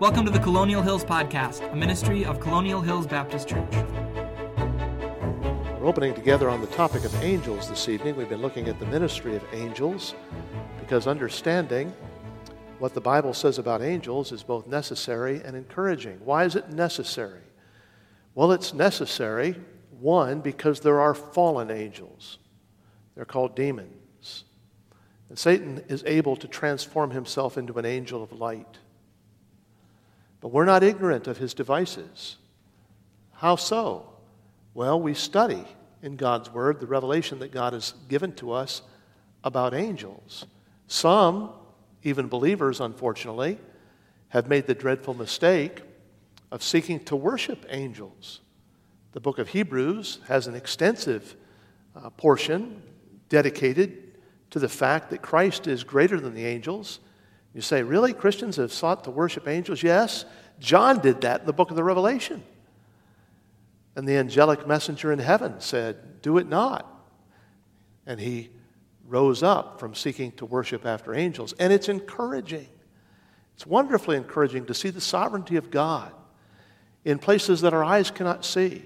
Welcome to the Colonial Hills Podcast, a ministry of Colonial Hills Baptist Church. We're opening together on the topic of angels this evening. We've been looking at the ministry of angels because understanding what the Bible says about angels is both necessary and encouraging. Why is it necessary? Well, it's necessary, one, because there are fallen angels. They're called demons. And Satan is able to transform himself into an angel of light. But we're not ignorant of his devices. How so? Well, we study in God's Word the revelation that God has given to us about angels. Some, even believers, unfortunately, have made the dreadful mistake of seeking to worship angels. The book of Hebrews has an extensive uh, portion dedicated to the fact that Christ is greater than the angels. You say, really? Christians have sought to worship angels? Yes. John did that in the book of the Revelation. And the angelic messenger in heaven said, Do it not. And he rose up from seeking to worship after angels. And it's encouraging. It's wonderfully encouraging to see the sovereignty of God in places that our eyes cannot see.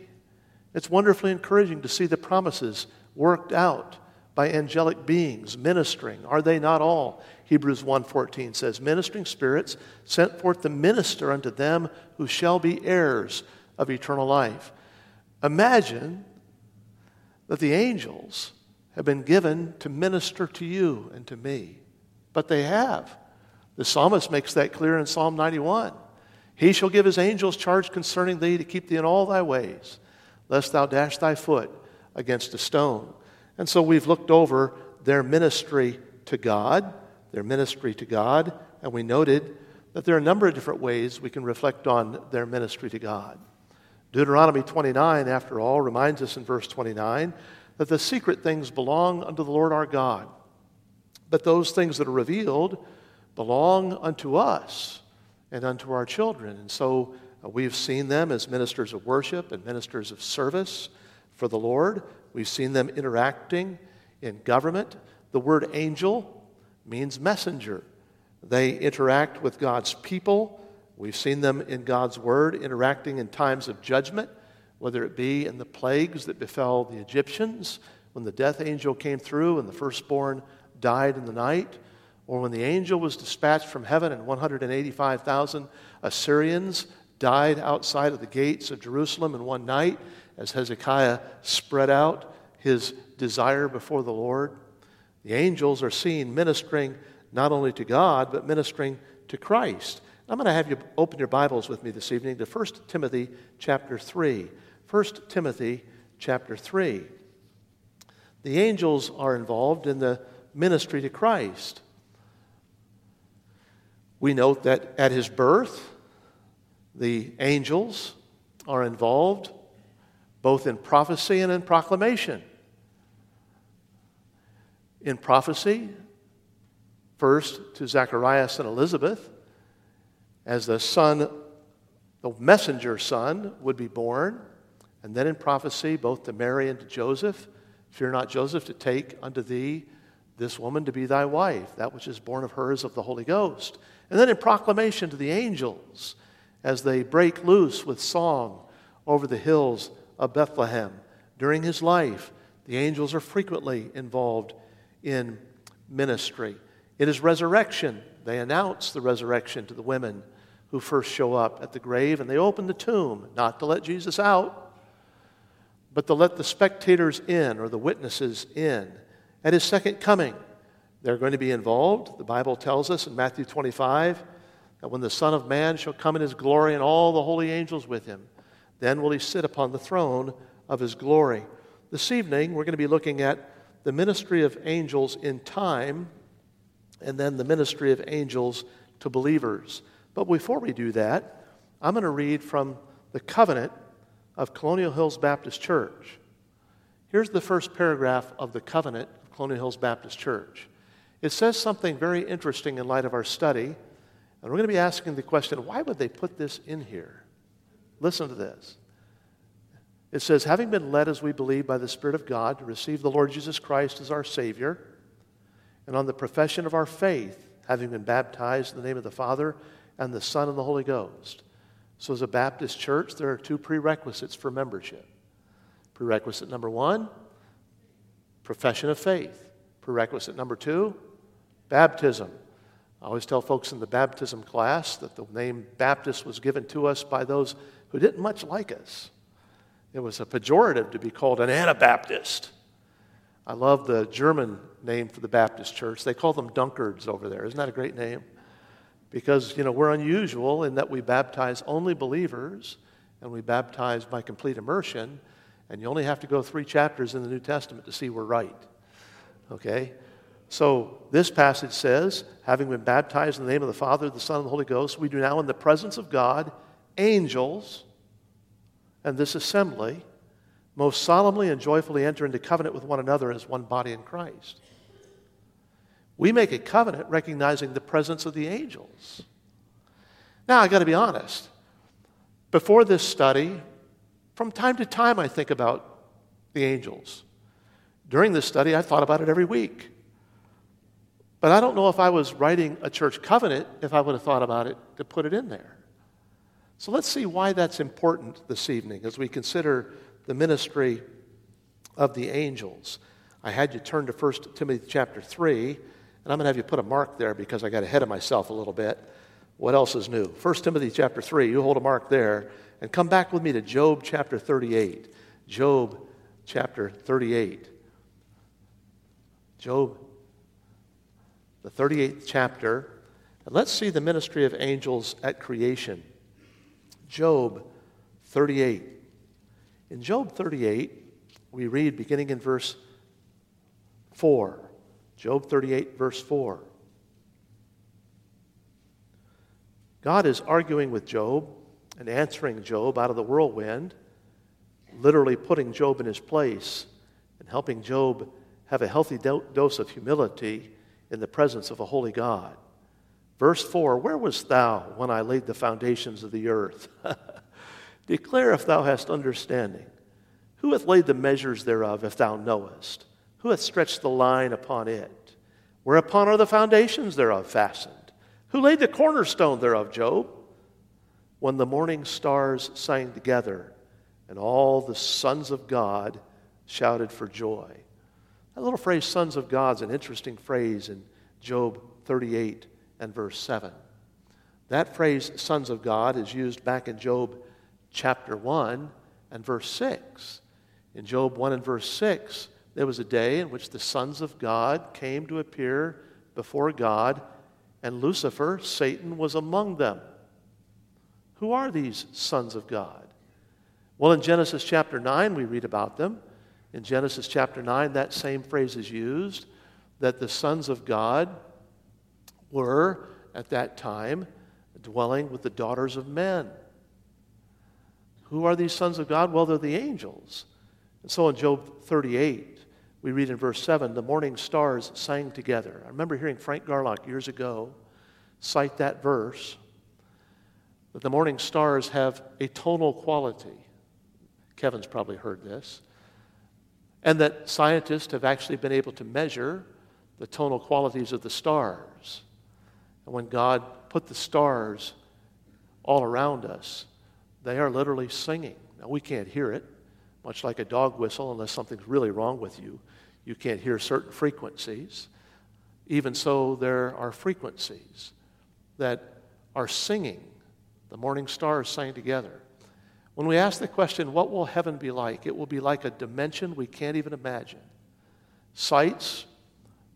It's wonderfully encouraging to see the promises worked out by angelic beings ministering are they not all? Hebrews 1.14 says ministering spirits sent forth to minister unto them who shall be heirs of eternal life. Imagine that the angels have been given to minister to you and to me but they have. The psalmist makes that clear in psalm 91 he shall give his angels charge concerning thee to keep thee in all thy ways lest thou dash thy foot against a stone and so we've looked over their ministry to God, their ministry to God, and we noted that there are a number of different ways we can reflect on their ministry to God. Deuteronomy 29, after all, reminds us in verse 29 that the secret things belong unto the Lord our God, but those things that are revealed belong unto us and unto our children. And so uh, we've seen them as ministers of worship and ministers of service for the Lord. We've seen them interacting in government. The word angel means messenger. They interact with God's people. We've seen them in God's word interacting in times of judgment, whether it be in the plagues that befell the Egyptians, when the death angel came through and the firstborn died in the night, or when the angel was dispatched from heaven and 185,000 Assyrians died outside of the gates of Jerusalem in one night as Hezekiah spread out his desire before the Lord. The angels are seen ministering not only to God, but ministering to Christ. I'm going to have you open your Bibles with me this evening to 1 Timothy chapter 3. 1 Timothy chapter 3. The angels are involved in the ministry to Christ. We note that at his birth, the angels are involved both in prophecy and in proclamation. In prophecy, first to Zacharias and Elizabeth, as the son, the messenger son, would be born, and then in prophecy, both to Mary and to Joseph. Fear not, Joseph, to take unto thee this woman to be thy wife, that which is born of her is of the Holy Ghost. And then in proclamation to the angels, as they break loose with song over the hills of Bethlehem. During his life, the angels are frequently involved in ministry. In his resurrection, they announce the resurrection to the women who first show up at the grave, and they open the tomb, not to let Jesus out, but to let the spectators in or the witnesses in. At his second coming, they're going to be involved. The Bible tells us in Matthew 25 that when the Son of Man shall come in his glory and all the holy angels with him, then will he sit upon the throne of his glory. This evening, we're going to be looking at the ministry of angels in time and then the ministry of angels to believers. But before we do that, I'm going to read from the covenant of Colonial Hills Baptist Church. Here's the first paragraph of the covenant of Colonial Hills Baptist Church. It says something very interesting in light of our study, and we're going to be asking the question why would they put this in here? Listen to this. It says, having been led as we believe by the Spirit of God to receive the Lord Jesus Christ as our Savior, and on the profession of our faith, having been baptized in the name of the Father and the Son and the Holy Ghost. So, as a Baptist church, there are two prerequisites for membership. Prerequisite number one, profession of faith. Prerequisite number two, baptism. I always tell folks in the baptism class that the name Baptist was given to us by those who didn't much like us. It was a pejorative to be called an Anabaptist. I love the German name for the Baptist church. They call them Dunkards over there. Isn't that a great name? Because, you know, we're unusual in that we baptize only believers and we baptize by complete immersion, and you only have to go three chapters in the New Testament to see we're right. Okay? So this passage says, having been baptized in the name of the Father, the Son, and the Holy Ghost, we do now in the presence of God, angels, and this assembly, most solemnly and joyfully enter into covenant with one another as one body in Christ. We make a covenant recognizing the presence of the angels. Now, I got to be honest. Before this study, from time to time, I think about the angels. During this study, I thought about it every week. But I don't know if I was writing a church covenant if I would have thought about it to put it in there. So let's see why that's important this evening as we consider the ministry of the angels. I had you turn to 1 Timothy chapter 3, and I'm going to have you put a mark there because I got ahead of myself a little bit. What else is new? 1 Timothy chapter 3, you hold a mark there, and come back with me to Job chapter 38. Job chapter 38. Job the 38th chapter, and let's see the ministry of angels at creation. Job 38. In Job 38, we read beginning in verse 4. Job 38, verse 4. God is arguing with Job and answering Job out of the whirlwind, literally putting Job in his place and helping Job have a healthy do- dose of humility in the presence of a holy God. Verse 4 Where wast thou when I laid the foundations of the earth? Declare if thou hast understanding. Who hath laid the measures thereof, if thou knowest? Who hath stretched the line upon it? Whereupon are the foundations thereof fastened? Who laid the cornerstone thereof, Job? When the morning stars sang together, and all the sons of God shouted for joy. That little phrase, sons of God, is an interesting phrase in Job 38 and verse 7. That phrase, sons of God, is used back in Job chapter 1 and verse 6. In Job 1 and verse 6, there was a day in which the sons of God came to appear before God, and Lucifer, Satan, was among them. Who are these sons of God? Well, in Genesis chapter 9, we read about them. In Genesis chapter 9, that same phrase is used that the sons of God were, at that time, dwelling with the daughters of men. Who are these sons of God? Well, they're the angels. And so in Job 38, we read in verse 7 the morning stars sang together. I remember hearing Frank Garlock years ago cite that verse that the morning stars have a tonal quality. Kevin's probably heard this and that scientists have actually been able to measure the tonal qualities of the stars. And when God put the stars all around us, they are literally singing. Now, we can't hear it, much like a dog whistle, unless something's really wrong with you. You can't hear certain frequencies. Even so, there are frequencies that are singing. The morning stars sang together. When we ask the question, what will heaven be like? It will be like a dimension we can't even imagine. Sights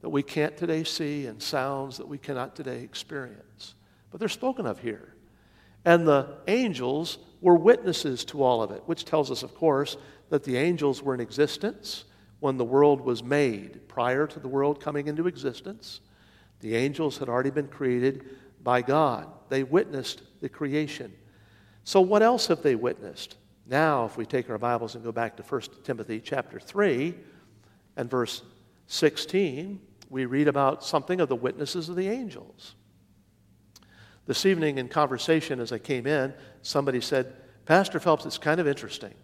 that we can't today see and sounds that we cannot today experience. But they're spoken of here. And the angels were witnesses to all of it, which tells us, of course, that the angels were in existence when the world was made. Prior to the world coming into existence, the angels had already been created by God. They witnessed the creation. So, what else have they witnessed? Now, if we take our Bibles and go back to 1 Timothy chapter 3 and verse 16, we read about something of the witnesses of the angels. This evening in conversation as I came in, somebody said, Pastor Phelps, it's kind of interesting.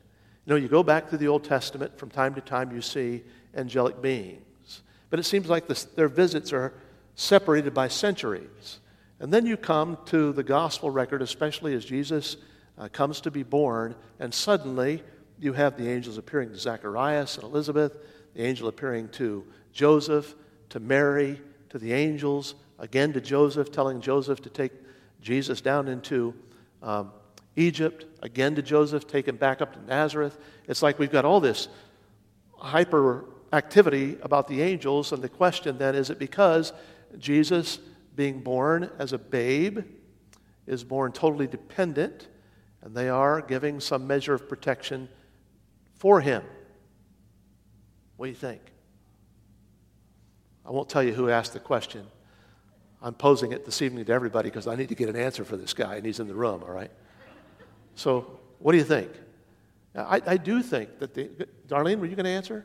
You know, you go back to the Old Testament, from time to time you see angelic beings. But it seems like this, their visits are separated by centuries. And then you come to the gospel record, especially as Jesus uh, comes to be born, and suddenly you have the angels appearing to Zacharias and Elizabeth, the angel appearing to Joseph, to Mary, to the angels, again to Joseph, telling Joseph to take Jesus down into um, Egypt, again to Joseph, take him back up to Nazareth. It's like we've got all this hyper activity about the angels, and the question then is it because Jesus, being born as a babe, is born totally dependent, and they are giving some measure of protection for him? What do you think? I won't tell you who asked the question. I'm posing it this evening to everybody because I need to get an answer for this guy, and he's in the room, all right? So, what do you think? I, I do think that the. Darlene, were you going to answer?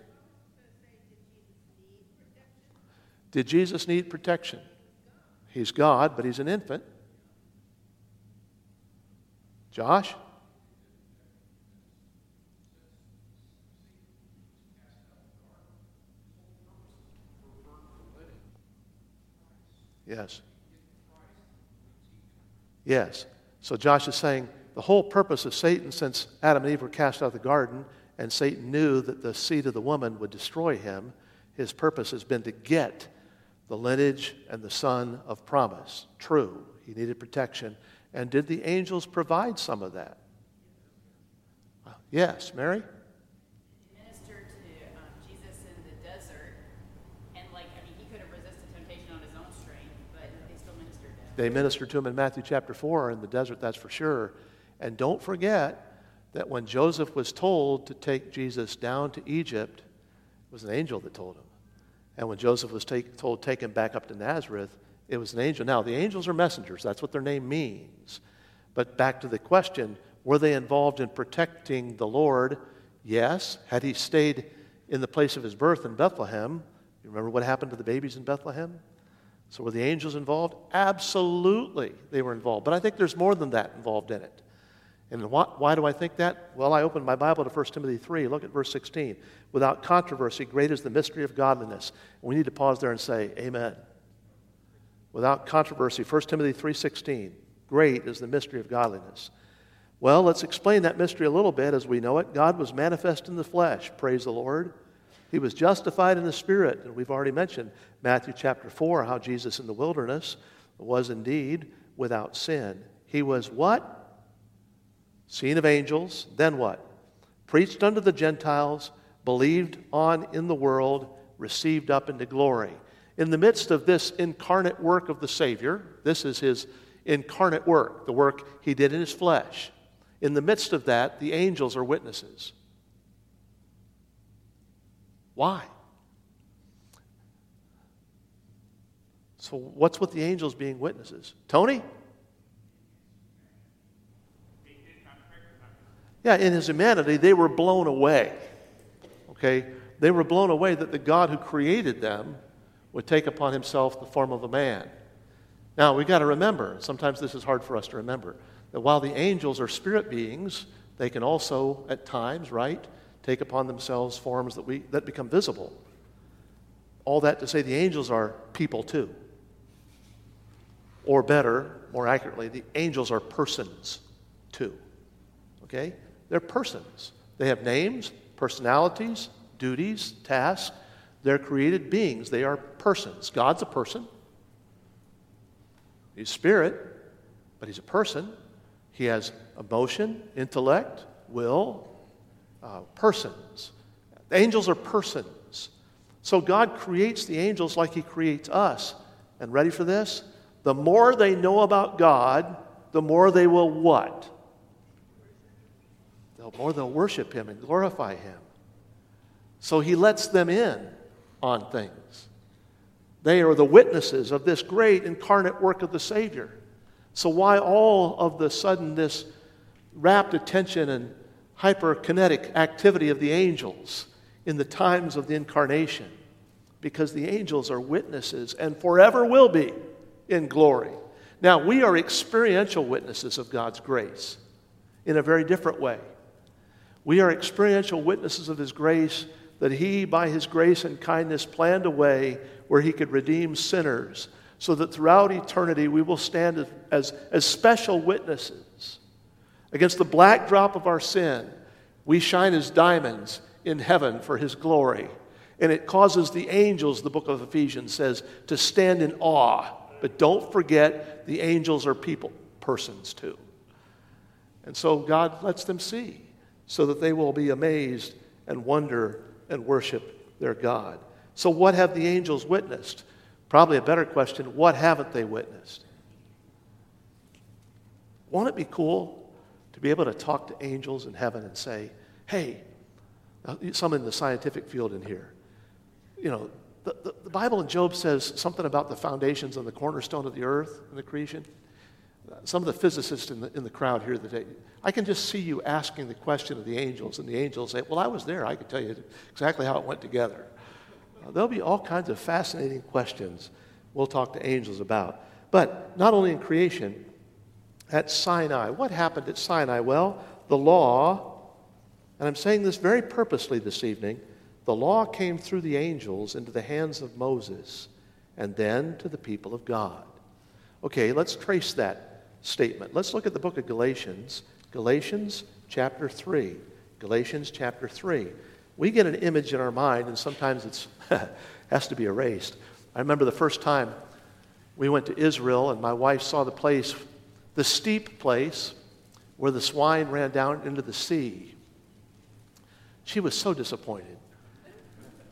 Did Jesus need protection? He's God, but he's an infant. Josh? Yes. Yes. So Josh is saying the whole purpose of Satan, since Adam and Eve were cast out of the garden, and Satan knew that the seed of the woman would destroy him, his purpose has been to get the lineage and the son of promise. True, he needed protection. And did the angels provide some of that? Yes, Mary? They ministered to him in Matthew chapter 4 in the desert, that's for sure. And don't forget that when Joseph was told to take Jesus down to Egypt, it was an angel that told him. And when Joseph was take, told take him back up to Nazareth, it was an angel. Now, the angels are messengers, that's what their name means. But back to the question were they involved in protecting the Lord? Yes. Had he stayed in the place of his birth in Bethlehem, you remember what happened to the babies in Bethlehem? So, were the angels involved? Absolutely, they were involved. But I think there's more than that involved in it. And why, why, do I think that? Well, I opened my Bible to 1 Timothy 3. Look at verse 16. Without controversy, great is the mystery of godliness. We need to pause there and say, Amen. Without controversy, 1 Timothy 3.16. Great is the mystery of godliness. Well, let's explain that mystery a little bit as we know it. God was manifest in the flesh. Praise the Lord. He was justified in the Spirit. And we've already mentioned Matthew chapter 4, how Jesus in the wilderness was indeed without sin. He was what? Seen of angels. Then what? Preached unto the Gentiles, believed on in the world, received up into glory. In the midst of this incarnate work of the Savior, this is his incarnate work, the work he did in his flesh. In the midst of that, the angels are witnesses. Why? So, what's with the angels being witnesses? Tony? Yeah, in his humanity, they were blown away. Okay? They were blown away that the God who created them would take upon himself the form of a man. Now, we've got to remember, sometimes this is hard for us to remember, that while the angels are spirit beings, they can also, at times, right, take upon themselves forms that, we, that become visible. All that to say the angels are people too. Or better, more accurately, the angels are persons too. Okay? They're persons. They have names, personalities, duties, tasks. They're created beings. They are persons. God's a person. He's spirit, but he's a person. He has emotion, intellect, will, uh, persons. Angels are persons. So God creates the angels like He creates us. And ready for this? The more they know about God, the more they will what? The more they'll worship Him and glorify Him. So He lets them in on things. They are the witnesses of this great incarnate work of the Savior. So, why all of the sudden this rapt attention and hyperkinetic activity of the angels in the times of the incarnation because the angels are witnesses and forever will be in glory. Now, we are experiential witnesses of God's grace in a very different way. We are experiential witnesses of His grace that He, by His grace and kindness, planned a way where He could redeem sinners so that throughout eternity we will stand as, as, as special witnesses against the black drop of our sin. We shine as diamonds in heaven for his glory. And it causes the angels, the book of Ephesians says, to stand in awe. But don't forget, the angels are people, persons too. And so God lets them see so that they will be amazed and wonder and worship their God. So, what have the angels witnessed? Probably a better question what haven't they witnessed? Won't it be cool to be able to talk to angels in heaven and say, hey, some in the scientific field in here, you know, the, the, the, Bible in Job says something about the foundations and the cornerstone of the earth and the creation. Some of the physicists in the, in the crowd here today, I can just see you asking the question of the angels, and the angels say, Well, I was there. I can tell you exactly how it went together. Uh, there'll be all kinds of fascinating questions we'll talk to angels about. But not only in creation, at Sinai. What happened at Sinai? Well, the law, and I'm saying this very purposely this evening, the law came through the angels into the hands of Moses and then to the people of God. Okay, let's trace that statement. Let's look at the book of Galatians, Galatians chapter 3. Galatians chapter 3. We get an image in our mind, and sometimes it has to be erased. I remember the first time we went to Israel, and my wife saw the place, the steep place where the swine ran down into the sea. She was so disappointed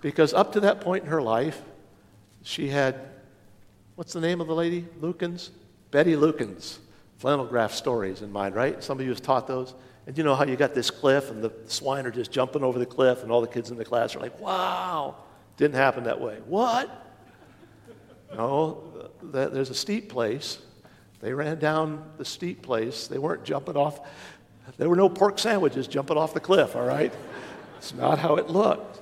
because up to that point in her life, she had, what's the name of the lady? Lukens? Betty Lukens. Flannel graph stories in mind, right? Some of you have taught those. And you know how you got this cliff and the swine are just jumping over the cliff and all the kids in the class are like, wow. Didn't happen that way. What? No, there's a steep place. They ran down the steep place. They weren't jumping off. There were no pork sandwiches jumping off the cliff, all right? It's not how it looked.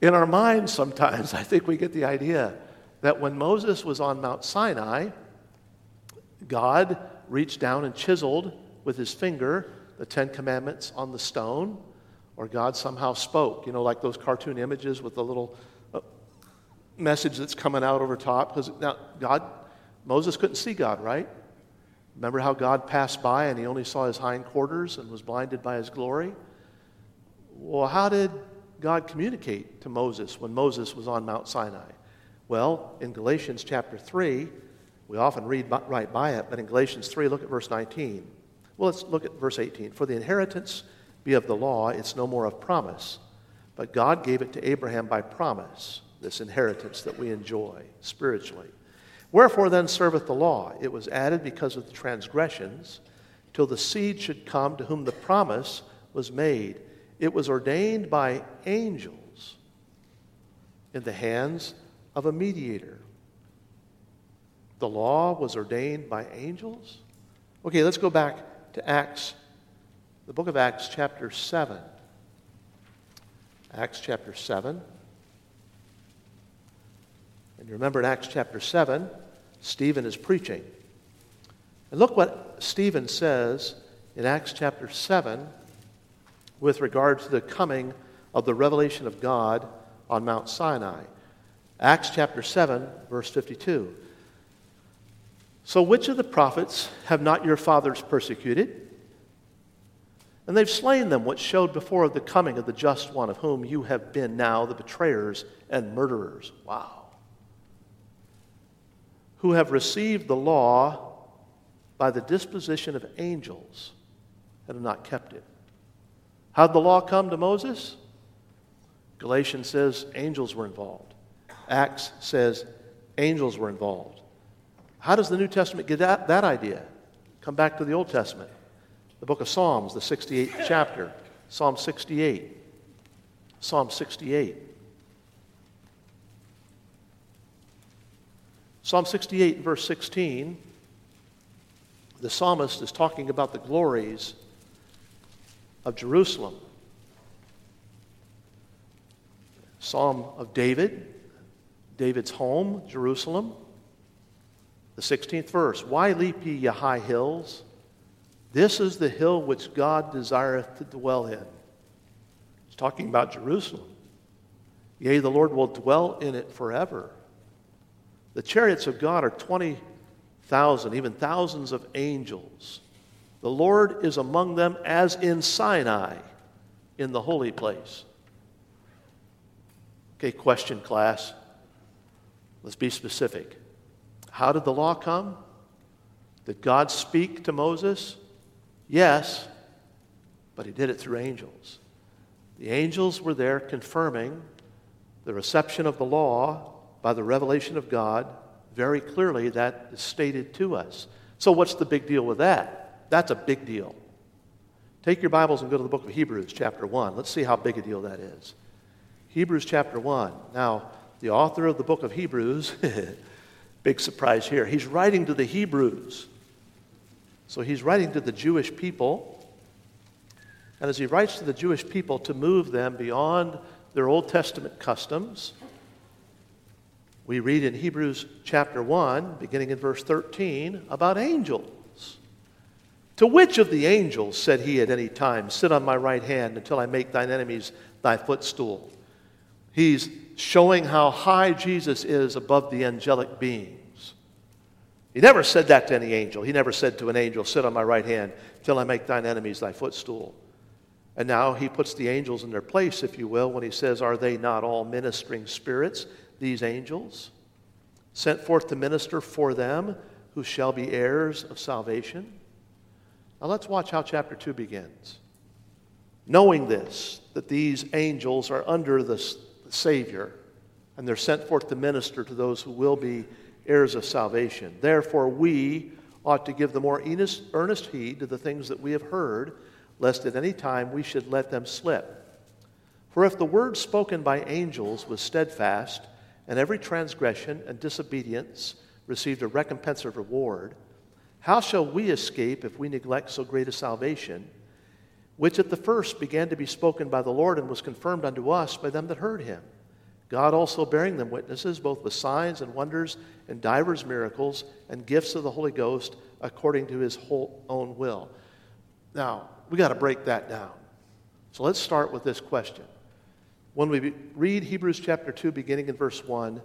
In our minds, sometimes, I think we get the idea that when Moses was on Mount Sinai, God reached down and chiseled with his finger the Ten Commandments on the stone, or God somehow spoke, you know, like those cartoon images with the little uh, message that's coming out over top. Because now, God, Moses couldn't see God, right? Remember how God passed by and he only saw his hindquarters and was blinded by his glory? Well, how did God communicate to Moses when Moses was on Mount Sinai? Well, in Galatians chapter 3, we often read right by it, but in Galatians 3, look at verse 19. Well, let's look at verse 18. For the inheritance be of the law, it's no more of promise, but God gave it to Abraham by promise, this inheritance that we enjoy spiritually. Wherefore then serveth the law? It was added because of the transgressions, till the seed should come to whom the promise was made. It was ordained by angels in the hands of a mediator. The law was ordained by angels? Okay, let's go back to Acts, the book of Acts, chapter 7. Acts chapter 7. And you remember in Acts chapter 7, Stephen is preaching. And look what Stephen says in Acts chapter 7 with regard to the coming of the revelation of God on Mount Sinai. Acts chapter 7, verse 52. So, which of the prophets have not your fathers persecuted? And they've slain them, which showed before of the coming of the just one, of whom you have been now the betrayers and murderers. Wow. Who have received the law by the disposition of angels and have not kept it. How'd the law come to Moses? Galatians says angels were involved. Acts says angels were involved. How does the New Testament get that, that idea? Come back to the Old Testament. The book of Psalms, the 68th chapter. Psalm 68. Psalm 68. Psalm 68, verse 16, the psalmist is talking about the glories of Jerusalem. Psalm of David, David's home, Jerusalem. The 16th verse Why leap ye, ye high hills? This is the hill which God desireth to dwell in. It's talking about Jerusalem. Yea, the Lord will dwell in it forever. The chariots of God are 20,000, even thousands of angels. The Lord is among them as in Sinai, in the holy place. Okay, question, class. Let's be specific. How did the law come? Did God speak to Moses? Yes, but he did it through angels. The angels were there confirming the reception of the law by the revelation of God. Very clearly, that is stated to us. So, what's the big deal with that? That's a big deal. Take your Bibles and go to the book of Hebrews, chapter 1. Let's see how big a deal that is. Hebrews, chapter 1. Now, the author of the book of Hebrews, big surprise here, he's writing to the Hebrews. So he's writing to the Jewish people. And as he writes to the Jewish people to move them beyond their Old Testament customs, we read in Hebrews chapter 1, beginning in verse 13, about angels. To which of the angels said he at any time, Sit on my right hand until I make thine enemies thy footstool? He's showing how high Jesus is above the angelic beings. He never said that to any angel. He never said to an angel, Sit on my right hand till I make thine enemies thy footstool. And now he puts the angels in their place, if you will, when he says, Are they not all ministering spirits, these angels, sent forth to minister for them who shall be heirs of salvation? Now let's watch how chapter 2 begins. Knowing this, that these angels are under the Savior, and they're sent forth to minister to those who will be heirs of salvation. Therefore, we ought to give the more earnest heed to the things that we have heard, lest at any time we should let them slip. For if the word spoken by angels was steadfast, and every transgression and disobedience received a recompense of reward, how shall we escape if we neglect so great a salvation? which at the first began to be spoken by the Lord and was confirmed unto us by them that heard him. God also bearing them witnesses, both with signs and wonders and divers miracles and gifts of the Holy Ghost according to his whole own will. Now, we got to break that down. So let's start with this question. When we read Hebrews chapter 2, beginning in verse 1,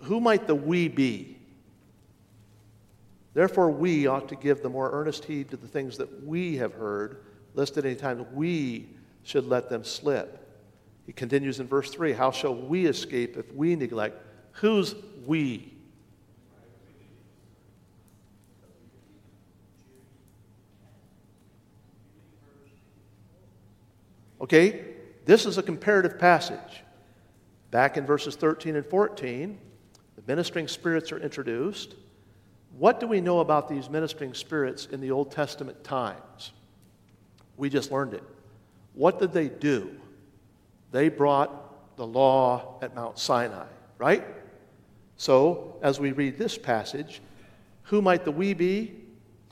who might the we be? Therefore, we ought to give the more earnest heed to the things that we have heard, lest at any time we should let them slip. He continues in verse 3 How shall we escape if we neglect? Who's we? Okay, this is a comparative passage. Back in verses 13 and 14, the ministering spirits are introduced. What do we know about these ministering spirits in the Old Testament times? We just learned it. What did they do? They brought the law at Mount Sinai, right? So, as we read this passage, who might the we be?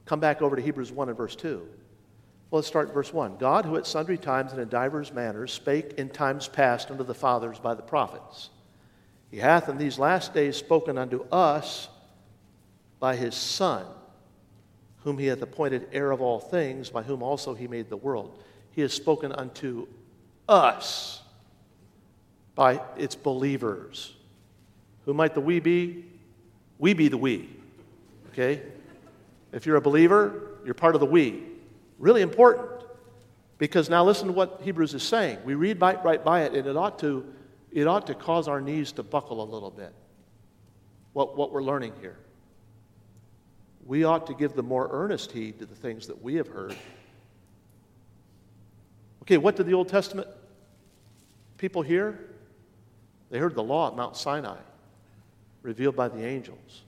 Come back over to Hebrews 1 and verse 2. Well, let's start verse 1. God, who at sundry times and in divers manners spake in times past unto the fathers by the prophets, he hath in these last days spoken unto us by his Son, whom he hath appointed heir of all things, by whom also he made the world. He has spoken unto us by its believers. Who might the we be? We be the we. Okay? If you're a believer, you're part of the we. Really important. Because now listen to what Hebrews is saying. We read by, right by it, and it ought to, it ought to cause our knees to buckle a little bit. What, what we're learning here we ought to give the more earnest heed to the things that we have heard. Okay, what did the Old Testament people hear? They heard the law at Mount Sinai, revealed by the angels.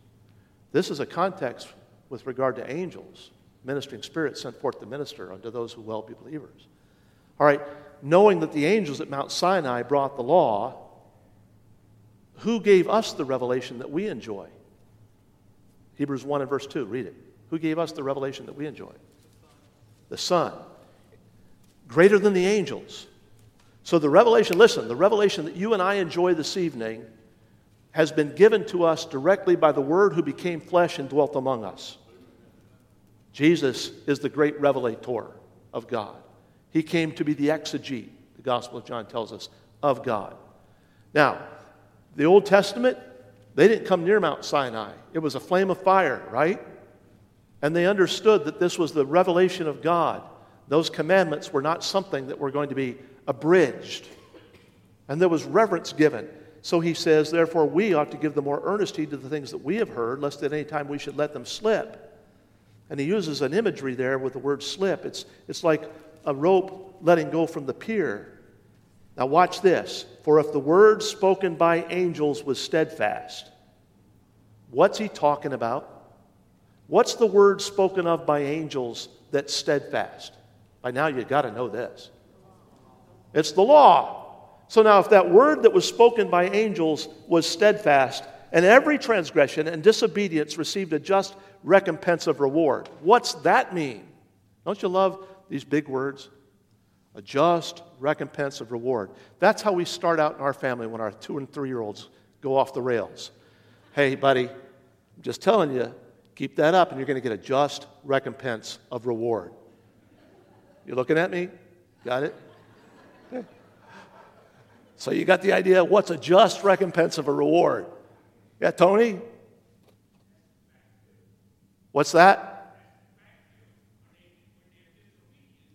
This is a context with regard to angels, ministering spirit sent forth to minister unto those who will be believers. All right, knowing that the angels at Mount Sinai brought the law, who gave us the revelation that we enjoy? Hebrews 1 and verse 2. Read it. Who gave us the revelation that we enjoy? The Son. Greater than the angels. So the revelation, listen, the revelation that you and I enjoy this evening has been given to us directly by the Word who became flesh and dwelt among us. Jesus is the great revelator of God. He came to be the exegete, the Gospel of John tells us, of God. Now, the Old Testament They didn't come near Mount Sinai, it was a flame of fire, right? And they understood that this was the revelation of God. Those commandments were not something that were going to be abridged. And there was reverence given. So he says, Therefore, we ought to give the more earnest heed to the things that we have heard, lest at any time we should let them slip. And he uses an imagery there with the word slip. It's, it's like a rope letting go from the pier. Now, watch this. For if the word spoken by angels was steadfast, what's he talking about? What's the word spoken of by angels that's steadfast? By now, you've got to know this. It's the law. So now, if that word that was spoken by angels was steadfast, and every transgression and disobedience received a just recompense of reward, what's that mean? Don't you love these big words? A just recompense of reward. That's how we start out in our family when our two and three year olds go off the rails. Hey, buddy, I'm just telling you, keep that up and you're going to get a just recompense of reward. You looking at me? Got it? So you got the idea what's a just recompense of a reward? Yeah, Tony? What's that?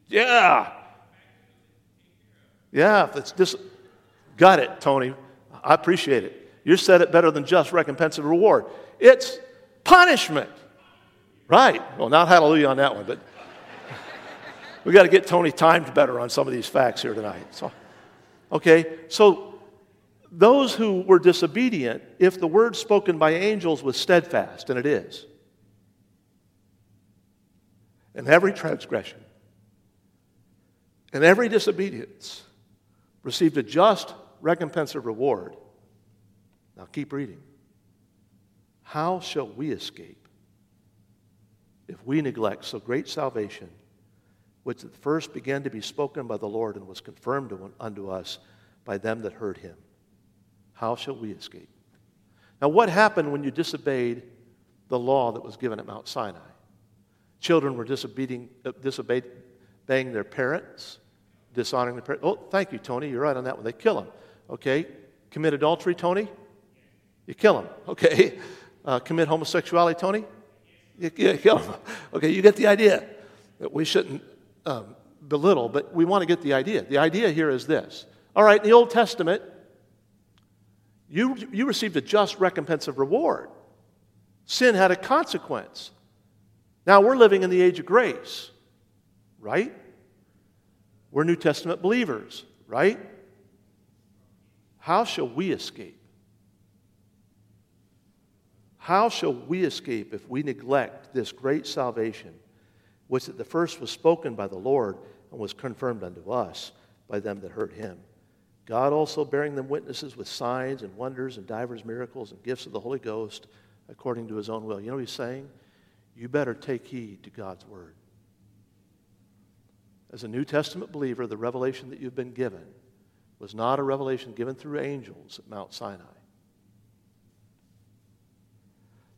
Yeah. Yeah, if it's dis- got it, Tony. I appreciate it. You said it better than just recompense of reward. It's punishment. Right. Well, not hallelujah on that one, but we got to get Tony timed better on some of these facts here tonight. So. Okay, so those who were disobedient, if the word spoken by angels was steadfast, and it is, and every transgression and every disobedience received a just recompense of reward. Now keep reading. How shall we escape if we neglect so great salvation? which at first began to be spoken by the Lord and was confirmed unto us by them that heard him. How shall we escape? Now, what happened when you disobeyed the law that was given at Mount Sinai? Children were disobeying, uh, disobeying their parents, dishonoring their parents. Oh, thank you, Tony. You're right on that one. They kill them. Okay. Commit adultery, Tony? You kill them. Okay. Uh, commit homosexuality, Tony? You, you kill them. Okay, you get the idea that we shouldn't um, belittle, but we want to get the idea. The idea here is this. All right, in the Old Testament, you, you received a just recompense of reward. Sin had a consequence. Now we're living in the age of grace, right? We're New Testament believers, right? How shall we escape? How shall we escape if we neglect this great salvation which at the first was spoken by the Lord and was confirmed unto us by them that heard him. God also bearing them witnesses with signs and wonders and divers miracles and gifts of the Holy Ghost according to his own will. You know what he's saying? You better take heed to God's word. As a New Testament believer, the revelation that you've been given was not a revelation given through angels at Mount Sinai.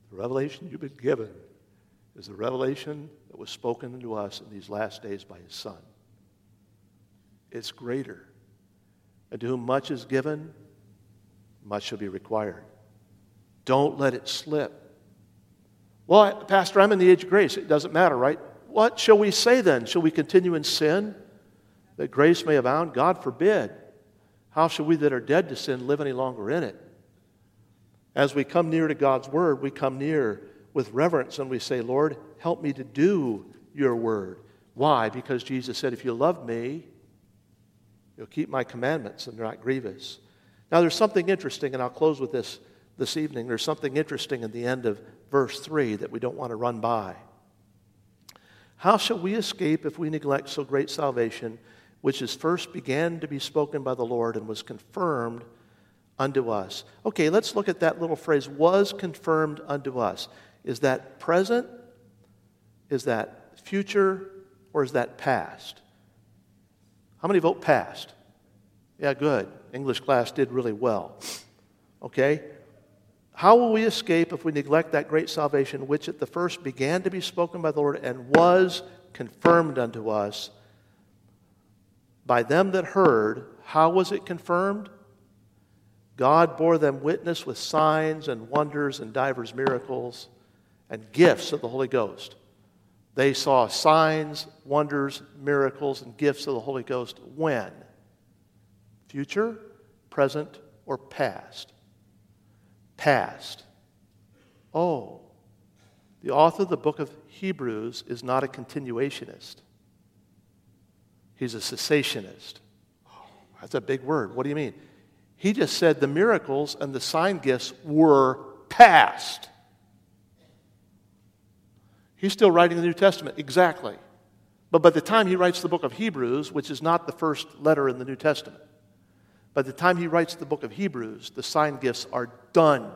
The revelation you've been given is the revelation that was spoken unto us in these last days by his Son. It's greater. And to whom much is given, much shall be required. Don't let it slip. Well, Pastor, I'm in the age of grace. It doesn't matter, right? What shall we say then? Shall we continue in sin that grace may abound? God forbid. How shall we that are dead to sin live any longer in it? As we come near to God's word, we come near with reverence and we say, Lord, help me to do your word. Why? Because Jesus said, if you love me, you'll keep my commandments and they're not grievous. Now, there's something interesting, and I'll close with this this evening. There's something interesting in the end of verse 3 that we don't want to run by. How shall we escape if we neglect so great salvation, which is first began to be spoken by the Lord and was confirmed unto us? Okay, let's look at that little phrase, was confirmed unto us. Is that present? Is that future? Or is that past? How many vote past? Yeah, good. English class did really well. Okay? How will we escape if we neglect that great salvation which at the first began to be spoken by the Lord and was confirmed unto us by them that heard? How was it confirmed? God bore them witness with signs and wonders and divers miracles and gifts of the Holy Ghost. They saw signs, wonders, miracles, and gifts of the Holy Ghost when? Future, present, or past? Past. Oh, the author of the book of Hebrews is not a continuationist, he's a cessationist. That's a big word. What do you mean? He just said the miracles and the sign gifts were past. He's still writing the New Testament, exactly. But by the time he writes the book of Hebrews, which is not the first letter in the New Testament, by the time he writes the book of Hebrews, the sign gifts are done.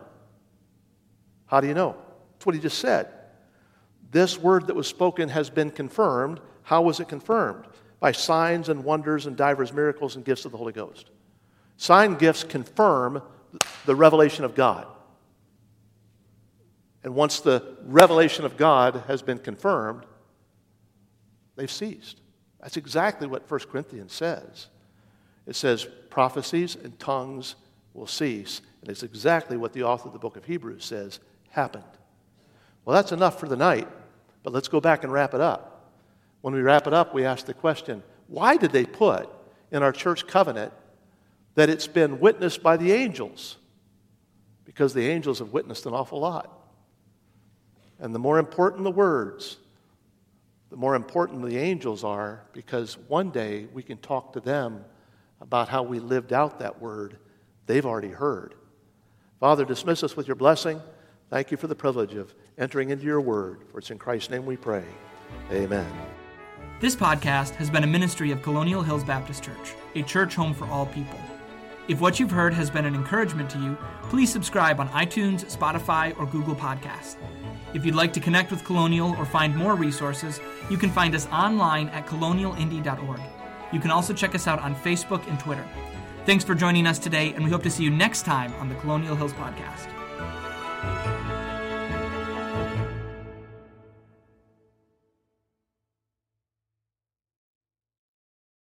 How do you know? That's what he just said. This word that was spoken has been confirmed. How was it confirmed? By signs and wonders and divers miracles and gifts of the Holy Ghost. Sign gifts confirm the revelation of God. And once the revelation of God has been confirmed, they've ceased. That's exactly what 1 Corinthians says. It says prophecies and tongues will cease. And it's exactly what the author of the book of Hebrews says happened. Well, that's enough for the night, but let's go back and wrap it up. When we wrap it up, we ask the question why did they put in our church covenant that it's been witnessed by the angels? Because the angels have witnessed an awful lot. And the more important the words, the more important the angels are, because one day we can talk to them about how we lived out that word they've already heard. Father, dismiss us with your blessing. Thank you for the privilege of entering into your word. For it's in Christ's name we pray. Amen. This podcast has been a ministry of Colonial Hills Baptist Church, a church home for all people. If what you've heard has been an encouragement to you, please subscribe on iTunes, Spotify, or Google Podcasts. If you'd like to connect with Colonial or find more resources, you can find us online at colonialindy.org. You can also check us out on Facebook and Twitter. Thanks for joining us today, and we hope to see you next time on the Colonial Hills Podcast.